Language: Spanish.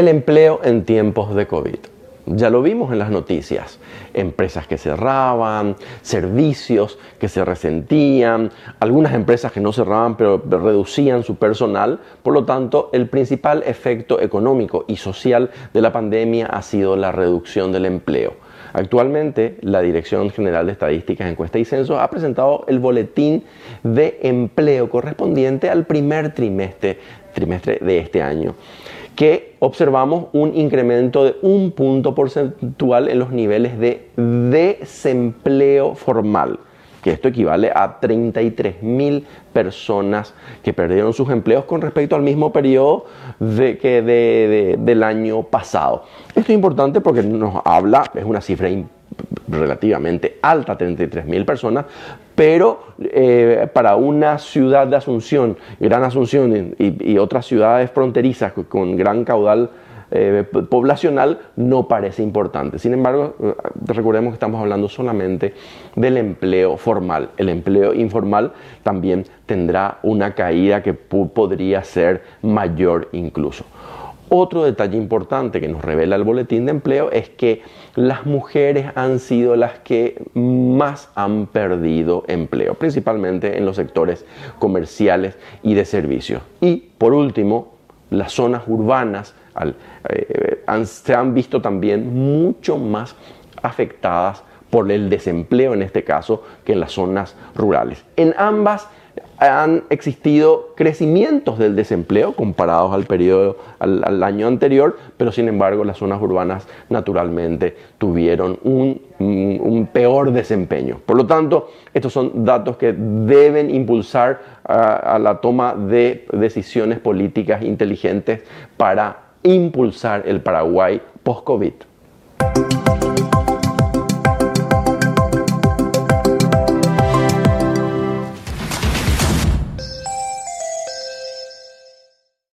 El empleo en tiempos de COVID. Ya lo vimos en las noticias. Empresas que cerraban, servicios que se resentían, algunas empresas que no cerraban pero reducían su personal. Por lo tanto, el principal efecto económico y social de la pandemia ha sido la reducción del empleo. Actualmente, la Dirección General de Estadísticas, Encuesta y Censo ha presentado el boletín de empleo correspondiente al primer trimestre, trimestre de este año que observamos un incremento de un punto porcentual en los niveles de desempleo formal, que esto equivale a 33 mil personas que perdieron sus empleos con respecto al mismo periodo de, que del año pasado. Esto es importante porque nos habla, es una cifra relativamente alta, 33 mil personas, pero eh, para una ciudad de Asunción, Gran Asunción y, otras ciudades fronterizas con gran caudal eh, poblacional no parece importante. Sin embargo, eh, recordemos que estamos hablando solamente del empleo formal. El empleo informal también tendrá una caída que podría ser mayor incluso. Otro detalle importante que nos revela el boletín de empleo es que las mujeres han sido las que más han perdido empleo, principalmente en los sectores comerciales y de servicios. Y por último, las zonas urbanas eh, se han visto también mucho más afectadas por el desempleo en este caso que en las zonas rurales. En ambas han existido crecimientos del desempleo comparados al periodo, al, año anterior, pero sin embargo las zonas urbanas naturalmente tuvieron un, un, peor desempeño. Por lo tanto, estos son datos que deben impulsar a la toma de decisiones políticas inteligentes para impulsar el Paraguay post-COVID.